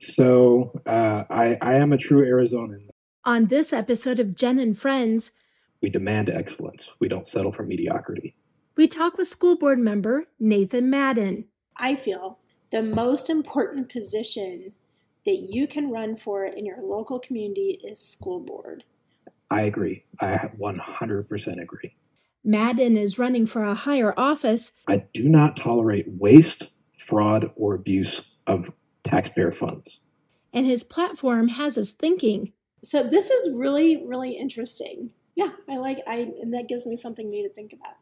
So uh, I, I am a true Arizonan. On this episode of Jen and Friends, We demand excellence. We don't settle for mediocrity. we talk with school board member Nathan Madden. I feel the most important position that you can run for in your local community is school board. I agree. I 100% agree. Madden is running for a higher office, I do not tolerate waste, fraud, or abuse of taxpayer funds. and his platform has us thinking. So this is really, really interesting. Yeah, I like I and that gives me something new to think about.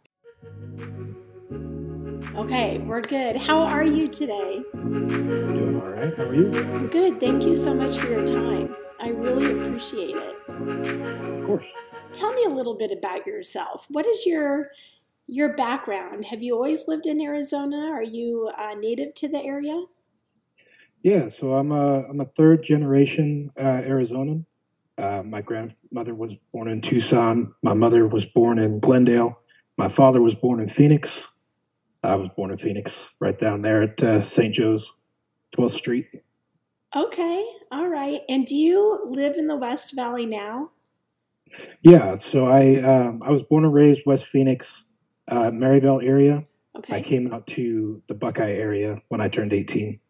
Okay, we're good. How are you today? I'm doing all right. How are you? I'm good. Thank you so much for your time. I really appreciate it. Of course. Tell me a little bit about yourself. What is your your background? Have you always lived in Arizona? Are you uh, native to the area? Yeah, so I'm a I'm a third generation uh, Arizonan. Uh, my grandmother was born in Tucson. My mother was born in Glendale. My father was born in Phoenix. I was born in Phoenix, right down there at uh, St. Joe's, 12th Street. Okay, all right. And do you live in the West Valley now? Yeah, so I um, I was born and raised West Phoenix, uh, Maryvale area. I came out to the Buckeye area when I turned 18.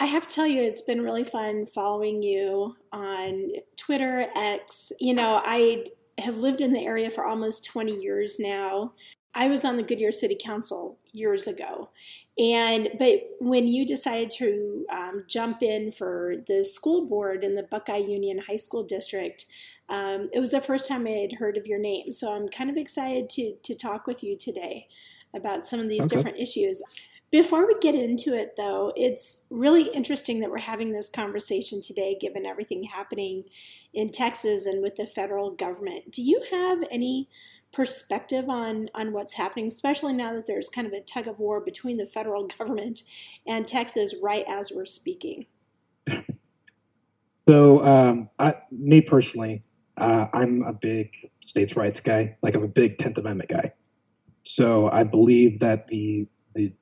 I have to tell you, it's been really fun following you on Twitter, X. You know, I have lived in the area for almost 20 years now. I was on the Goodyear City Council years ago. And, but when you decided to um, jump in for the school board in the Buckeye Union High School District, um, it was the first time I had heard of your name. So I'm kind of excited to, to talk with you today about some of these Okay. different issues. Before we get into it, though, it's really interesting that we're having this conversation today, given everything happening in Texas and with the federal government. Do you have any perspective on on what's happening, especially now that there's kind of a tug of war between the federal government and Texas right as we're speaking? So, um, I, me personally, uh, I'm a big states' rights guy. Like I'm a big Tenth Amendment guy. So I believe that the the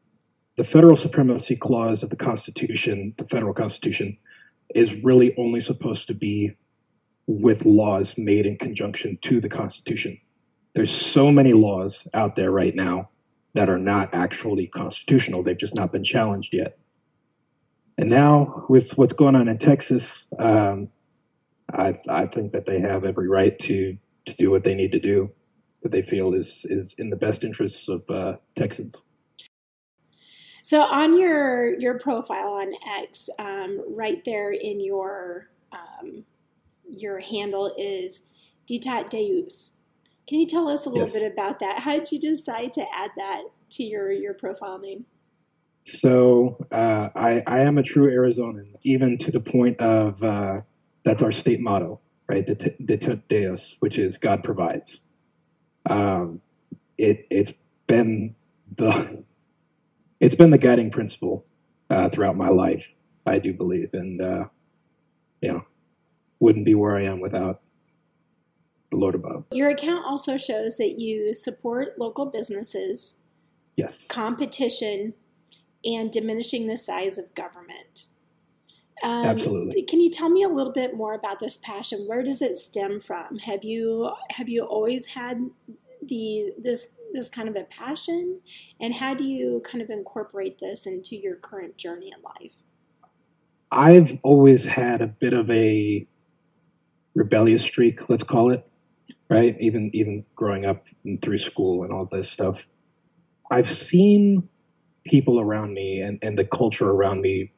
the federal supremacy clause of the Constitution, the federal Constitution, is really only supposed to be with laws made in conjunction to the Constitution. There's so many laws out there right now that are not actually constitutional. They've just not been challenged yet. And now, with what's going on in Texas, um, I, I think that they have every right to to do what they need to do that they feel is is in the best interests of uh, Texans. So on your your profile on X, um, right there in your um, your handle is Ditat Deus. Can you tell us a little Yes. bit about that? How did you decide to add that to your your profile name? So uh, I I am a true Arizonan, even to the point of uh, that's our state motto, right? De, de Deus, which is God provides. Um, it it's been the it's been the guiding principle uh, throughout my life. I do believe, and uh, you know, wouldn't be where I am without the Lord above. Your account also shows that you support local businesses, Yes. competition, and diminishing the size of government. Um, Absolutely. Can you tell me a little bit more about this passion? Where does it stem from? Have you have you always had the this this kind of a passion, and how do you kind of incorporate this into your current journey in life? I've always had a bit of a rebellious streak, let's call it, right? Even even growing up and through school and all this stuff. I've seen people around me and, and the culture around me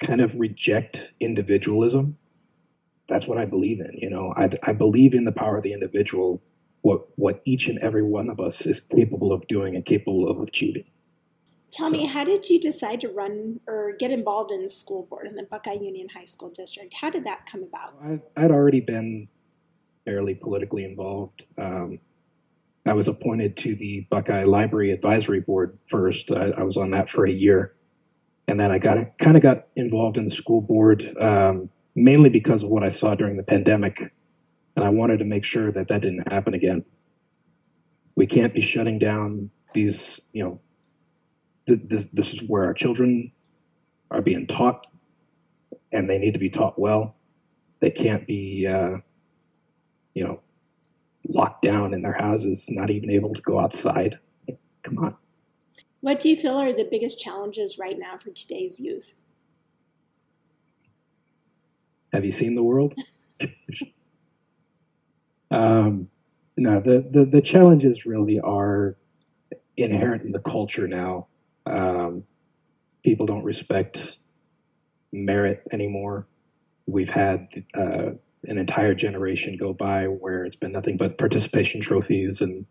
kind of reject individualism. That's what I believe in, you know. I, I believe in the power of the individual, what what each and every one of us is capable of doing and capable of achieving. Tell me, how did you decide to run or get involved in the school board in the Buckeye Union High School District? How did that come about? I, I'd already been fairly politically involved. Um, I was appointed to the Buckeye Library Advisory Board first. I, I was on that for a year, and then I got kind of got involved in the school board um, mainly because of what I saw during the pandemic, and I wanted to make sure that that didn't happen again. We can't be shutting down these, you know, this, this is where our children are being taught, and they need to be taught well. They can't be, uh, you know, locked down in their houses, not even able to go outside. Come on. What do you feel are the biggest challenges right now for today's youth? Have you seen the world? um, no, the, the, the challenges really are inherent in the culture now. Um, people don't respect merit anymore. We've had uh, an entire generation go by where it's been nothing but participation trophies and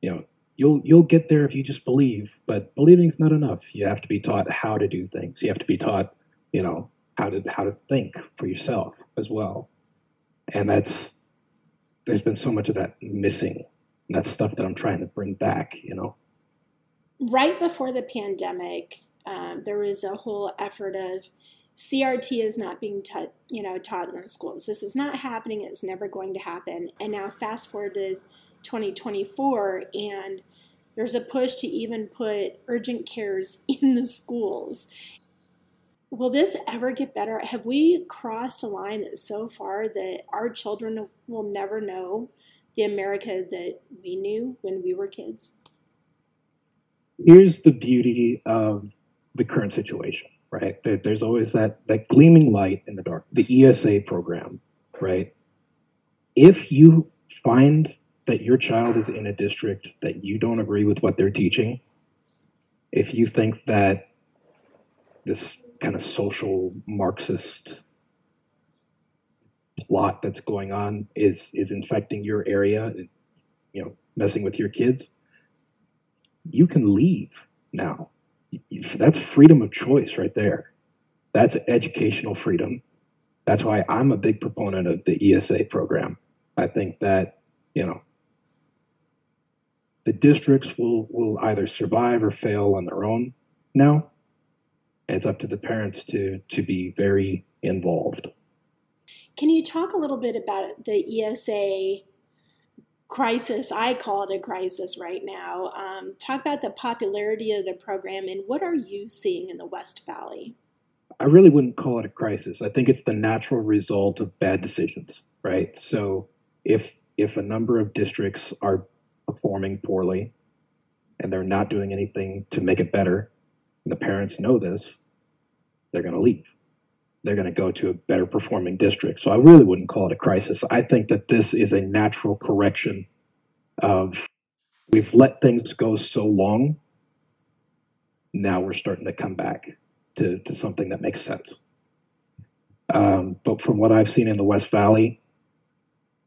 you know you'll you'll get there if you just believe but believing is not enough you have to be taught how to do things you have to be taught you know how to how to think for yourself as well and that's there's been so much of that missing and that's stuff that i'm trying to bring back you know right before the pandemic um, there was a whole effort of CRT is not being taught, you know, taught in schools. This is not happening. It's never going to happen. And now fast forward to 2024, and there's a push to even put urgent cares in the schools. Will this ever get better? Have we crossed a line that so far that our children will never know the America that we knew when we were kids? Here's the beauty of the current situation right? There's always that that gleaming light in the dark. The ESA program, right? If you find that your child is in a district that you don't agree with what they're teaching, if you think that this kind of social Marxist plot that's going on is is infecting your area, you know, messing with your kids, you can leave now that's freedom of choice right there. That's educational freedom. That's why I'm a big proponent of the ESA program. I think that, you know, the districts will, will either survive or fail on their own now. And it's up to the parents to, to be very involved. Can you talk a little bit about the ESA crisis. I call it a crisis right now. Um, talk about the popularity of the program and what are you seeing in the West Valley? I really wouldn't call it a crisis. I think it's the natural result of bad decisions, right? So if if a number of districts are performing poorly and they're not doing anything to make it better, and the parents know this, they're going to leave. They're going to go to a better performing district. So I really wouldn't call it a crisis. I think that this is a natural correction of we've let things go so long. Now we're starting to come back to, to something that makes sense. Um, but from what I've seen in the West Valley,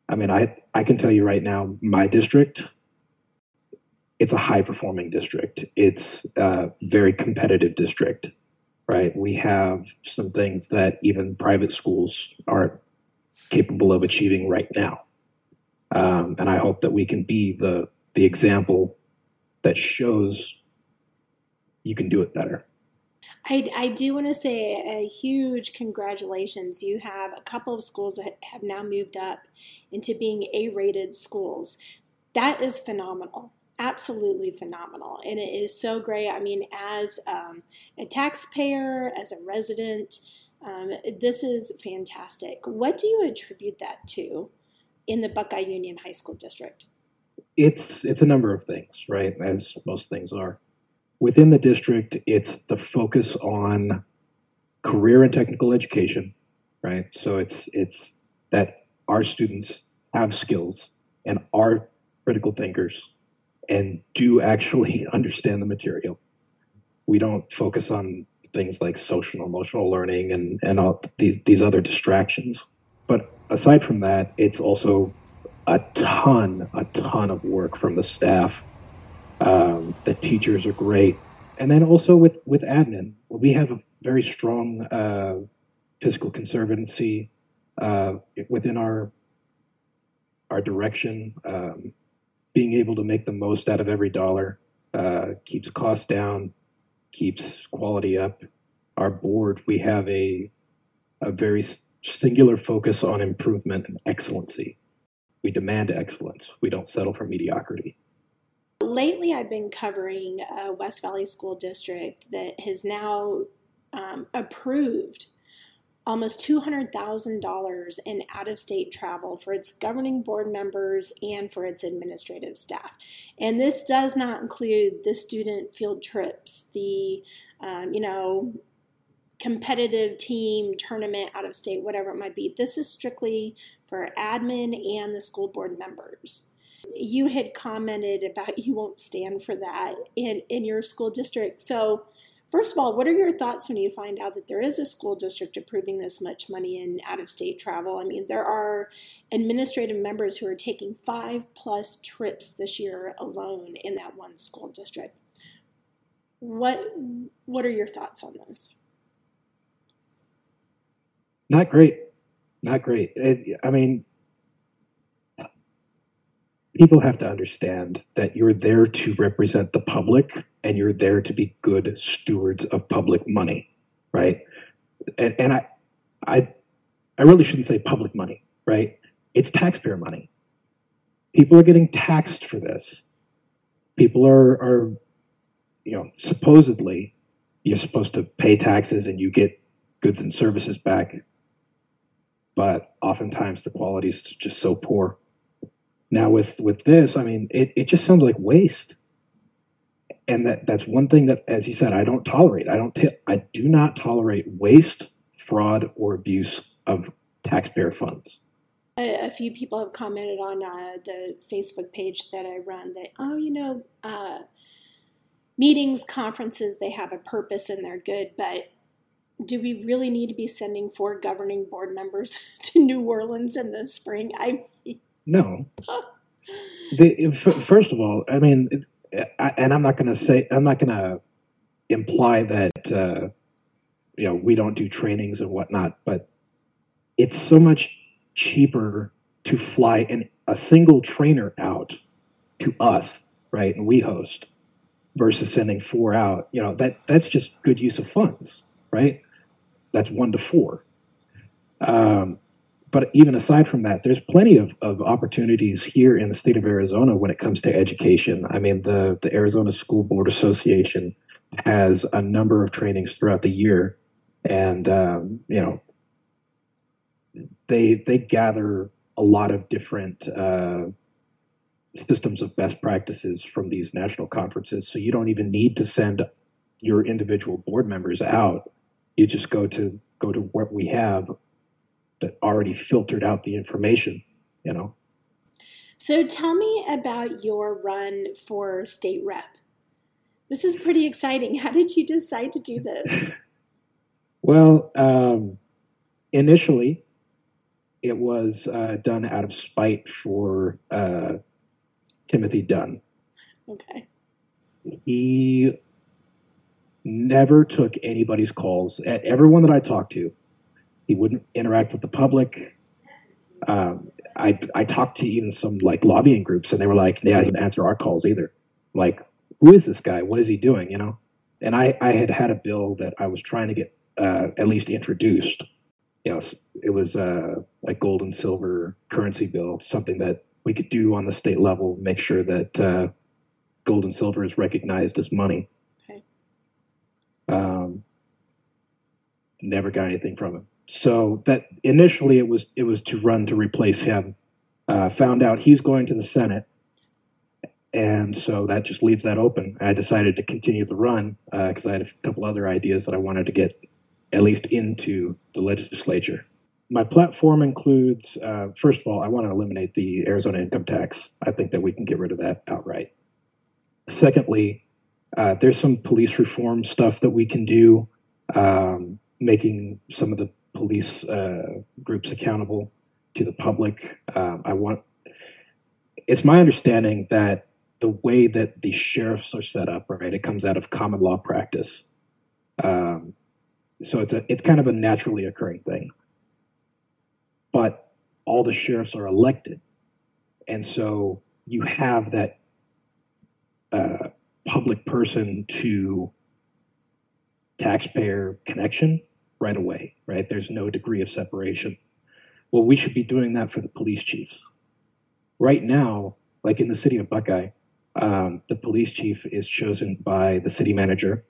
I mean, I, I can tell you right now, my district, it's a high performing district. It's a very competitive district, right? We have some things that even private schools aren't capable of achieving right now. Um, and I hope that we can be the the example that shows you can do it better. I, I do want to say a huge congratulations. You have a couple of schools that have now moved up into being A rated schools. That is phenomenal. Absolutely phenomenal. And it is so great. I mean, as um, a taxpayer, as a resident, um, this is fantastic. What do you attribute that to? in the Buckeye Union High School District? It's it's a number of things, right? As most things are. Within the district, it's the focus on career and technical education, right? So it's it's that our students have skills and are critical thinkers and do actually understand the material. We don't focus on things like social and emotional learning and, and all these, these other distractions. But aside from that, it's also a ton, a ton of work from the staff. Um, the teachers are great, and then also with with admin, we have a very strong uh, fiscal conservancy uh, within our our direction. Um, being able to make the most out of every dollar uh, keeps costs down, keeps quality up. Our board, we have a a very singular focus on improvement and excellency. We demand excellence. We don't settle for mediocrity. lately I've been covering a West Valley School District that has now um, approved almost $200,000 in out of state travel for its governing board members and for its administrative staff. And this does not include the student field trips, the, um, you know, competitive team tournament out of state, whatever it might be. This is strictly for admin and the school board members. You had commented about you won't stand for that in, in your school district. So, first of all, what are your thoughts when you find out that there is a school district approving this much money in out of state travel? I mean, there are administrative members who are taking five plus trips this year alone in that one school district. What what are your thoughts on this? Not great. Not great. It, I mean, people have to understand that you're there to represent the public and you're there to be good stewards of public money, right? And, and I, I, I really shouldn't say public money, right? It's taxpayer money. People are getting taxed for this. People are, are, you know, supposedly you're supposed to pay taxes and you get goods and services back but oftentimes the quality is just so poor. Now with with this, I mean, it, it just sounds like waste. And that that's one thing that, as you said, I don't tolerate. I don't. T- I do not tolerate waste, fraud, or abuse of taxpayer funds. A, a few people have commented on uh, the Facebook page that I run that, oh, you know, uh, meetings, conferences, they have a purpose and they're good, but do we really need to be sending four governing board members to New Orleans in the spring? I no. the, first of all, I mean, and I'm not going to say I'm not going to imply that uh, you know we don't do trainings and whatnot, but it's so much cheaper to fly an, a single trainer out to us, right? And we host versus sending four out. You know that that's just good use of funds, right? that's one to four. Um, but even aside from that, there's plenty of, of opportunities here in the state of Arizona when it comes to education. I mean, the, the Arizona School Board Association has a number of trainings throughout the year, and um, you know, they they gather a lot of different uh, systems of best practices from these national conferences. So you don't even need to send your individual board members out you just go to go to what we have that already filtered out the information you know? So tell me about your run for state rep. This is pretty exciting. How did you decide to do this? Well um, initially it was uh, done out of spite for uh, timothy dunn. Okay. He never took anybody's calls. At everyone that I talked to, he wouldn't interact with the public. Um, I I talked to even some like lobbying groups, and they were like, "Yeah, he didn't answer our calls either." like, who is this guy? What is he doing? You know. And I I had had a bill that I was trying to get uh, at least introduced. You know, it was uh, like gold and silver currency bill, something that we could do on the state level, make sure that uh, gold and silver is recognized as money. Um, never got anything from him. So that initially it was it was to run to replace him. Uh, found out he's going to the Senate, and so that just leaves that open. I decided to continue the run because uh, I had a couple other ideas that I wanted to get at least into the legislature. My platform includes, uh, first of all, I want to eliminate the Arizona income tax. I think that we can get rid of that outright. Secondly, uh, there's some police reform stuff that we can do, um, making some of the police uh, groups accountable to the public. Um, I want. It's my understanding that the way that the sheriffs are set up, right, it comes out of common law practice. Um, so it's a it's kind of a naturally occurring thing. But all the sheriffs are elected, and so you have that uh, public person to taxpayer connection right away, right? There's no degree of separation. Well, we should be doing that for the police chiefs. Right now, like in the city of Buckeye, um, the police chief is chosen by the city manager.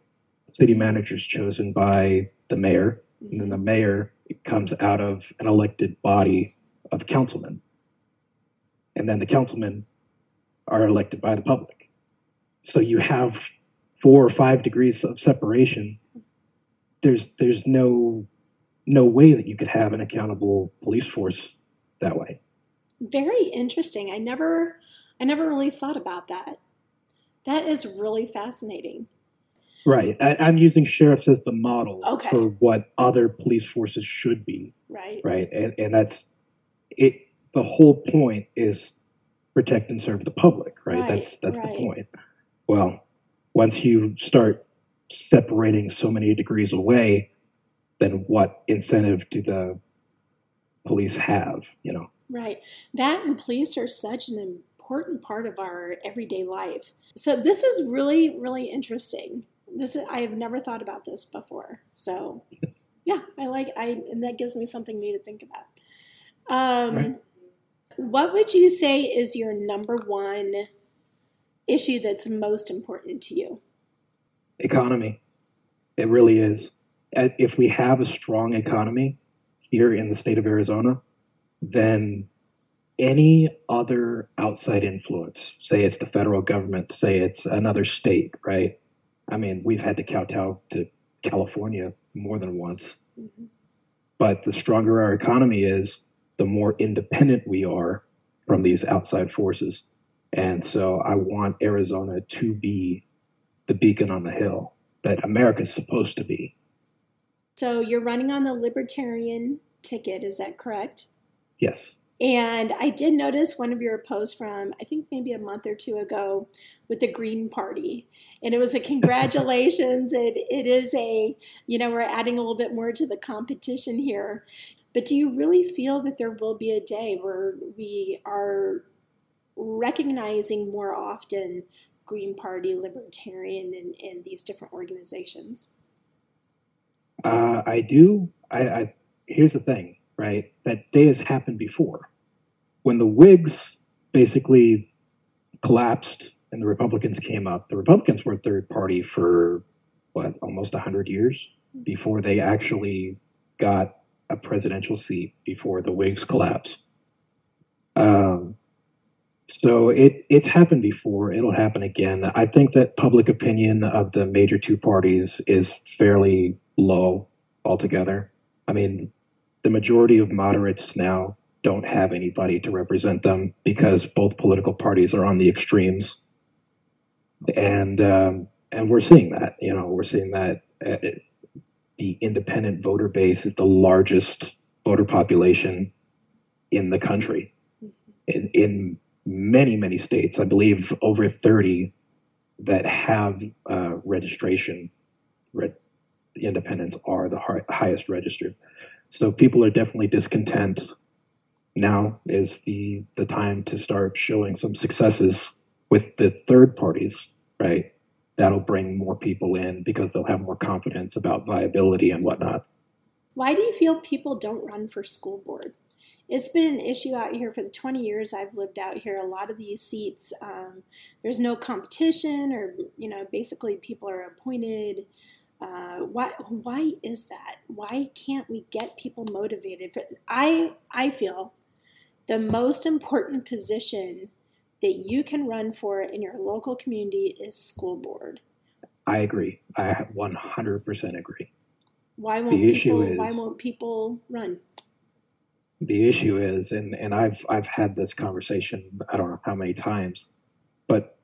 The city manager is chosen by the mayor, and then the mayor comes out of an elected body of councilmen, and then the councilmen are elected by the public. So you have four or five degrees of separation. There's there's no no way that you could have an accountable police force that way. Very interesting. I never I never really thought about that. That is really fascinating. Right. I, I'm using sheriffs as the model Okay. for what other police forces should be. Right. Right. And, and that's it. The whole point is protect and serve the public. Right. Right, That's that's right. the point. Well, once you start separating so many degrees away, then what incentive do the police have? You know. Right. That and police are such an important part of our everyday life. So this is really, really interesting. This is, I have never thought about this before. So yeah, I like I and that gives me something new to think about. Um Right. what would you say is your number one issue that's most important to you? Economy. It really is. If we have a strong economy here in the state of Arizona, then any other outside influence, say it's the federal government, say it's another state, right? I mean, we've had to kowtow to California more than once. Mhm. But the stronger our economy is, the more independent we are from these outside forces. And so I want Arizona to be the beacon on the hill that America's supposed to be. So you're running on the libertarian ticket, is that correct? Yes. And I did notice one of your posts from, I think maybe a month or two ago, with the Green Party. And it was a congratulations. it, it is a, you know, we're adding a little bit more to the competition here. But do you really feel that there will be a day where we are recognizing more often Green Party, Libertarian, and, and these different organizations? Uh, I do. I, I here's the thing, right? That day has happened before. When the Whigs basically collapsed and the Republicans came up, the Republicans were a third party for what almost hundred years before they actually got a presidential seat before the Whigs collapsed. Um, so it it's happened before. It'll happen again. I think that public opinion of the major two parties is fairly low altogether. I mean, the majority of moderates now don't have anybody to represent them because both political parties are on the extremes, and um, and we're seeing that. You know, we're seeing that uh, the independent voter base is the largest voter population in the country. In in many many states, I believe over thirty that have uh, registration. Re- the independents are the hi- highest registered. So people are definitely discontent. Now is the the time to start showing some successes with the third parties, right? That'll bring more people in because they'll have more confidence about viability and whatnot. Why do you feel people don't run for school board? It's been an issue out here for the 20 years I've lived out here. A lot of these seats, um, there's no competition, or you know, basically people are appointed. Uh, why? Why is that? Why can't we get people motivated? For, I I feel the most important position that you can run for in your local community is school board. I agree. I 100% agree. Why won't The people? Why won't people run? The issue is and and I've I've had this conversation I don't know how many times but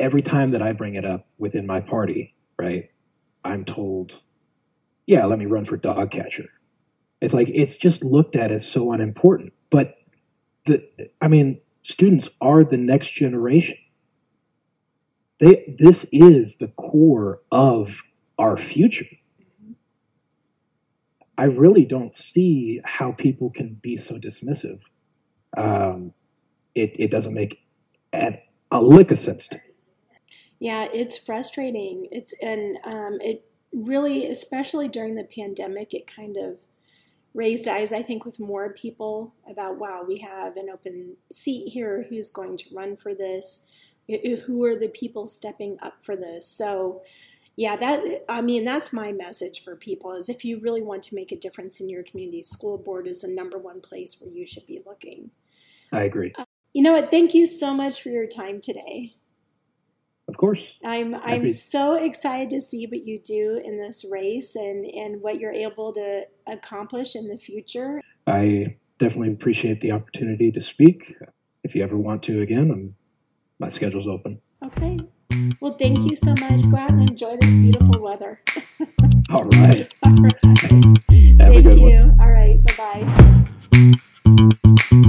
every time that I bring it up within my party right I'm told yeah let me run for dog catcher. It's like it's just looked at as so unimportant but the I mean students are the next generation. They this is the core of our future I really don't see how people can be so dismissive. Um, it, it doesn't make a, a lick of sense to me. Yeah, it's frustrating. It's and um, it really, especially during the pandemic, it kind of raised eyes. I think with more people about wow, we have an open seat here. Who's going to run for this? who are the people stepping up for this? So, yeah, that I mean that's my message for people is if you really want to make a difference in your community, school board is the number one place where you should be looking. I agree. Uh, you know what? Thank you so much for your time today. Of course. I'm I'm so excited to see what you do in this race and and what you're able to accomplish in the future. I definitely appreciate the opportunity to speak. If you ever want to again, I'm, my schedule's open. Okay. Well, thank you so much. Go out and enjoy this beautiful weather. All right. All right. thank you. One. All right. Bye bye.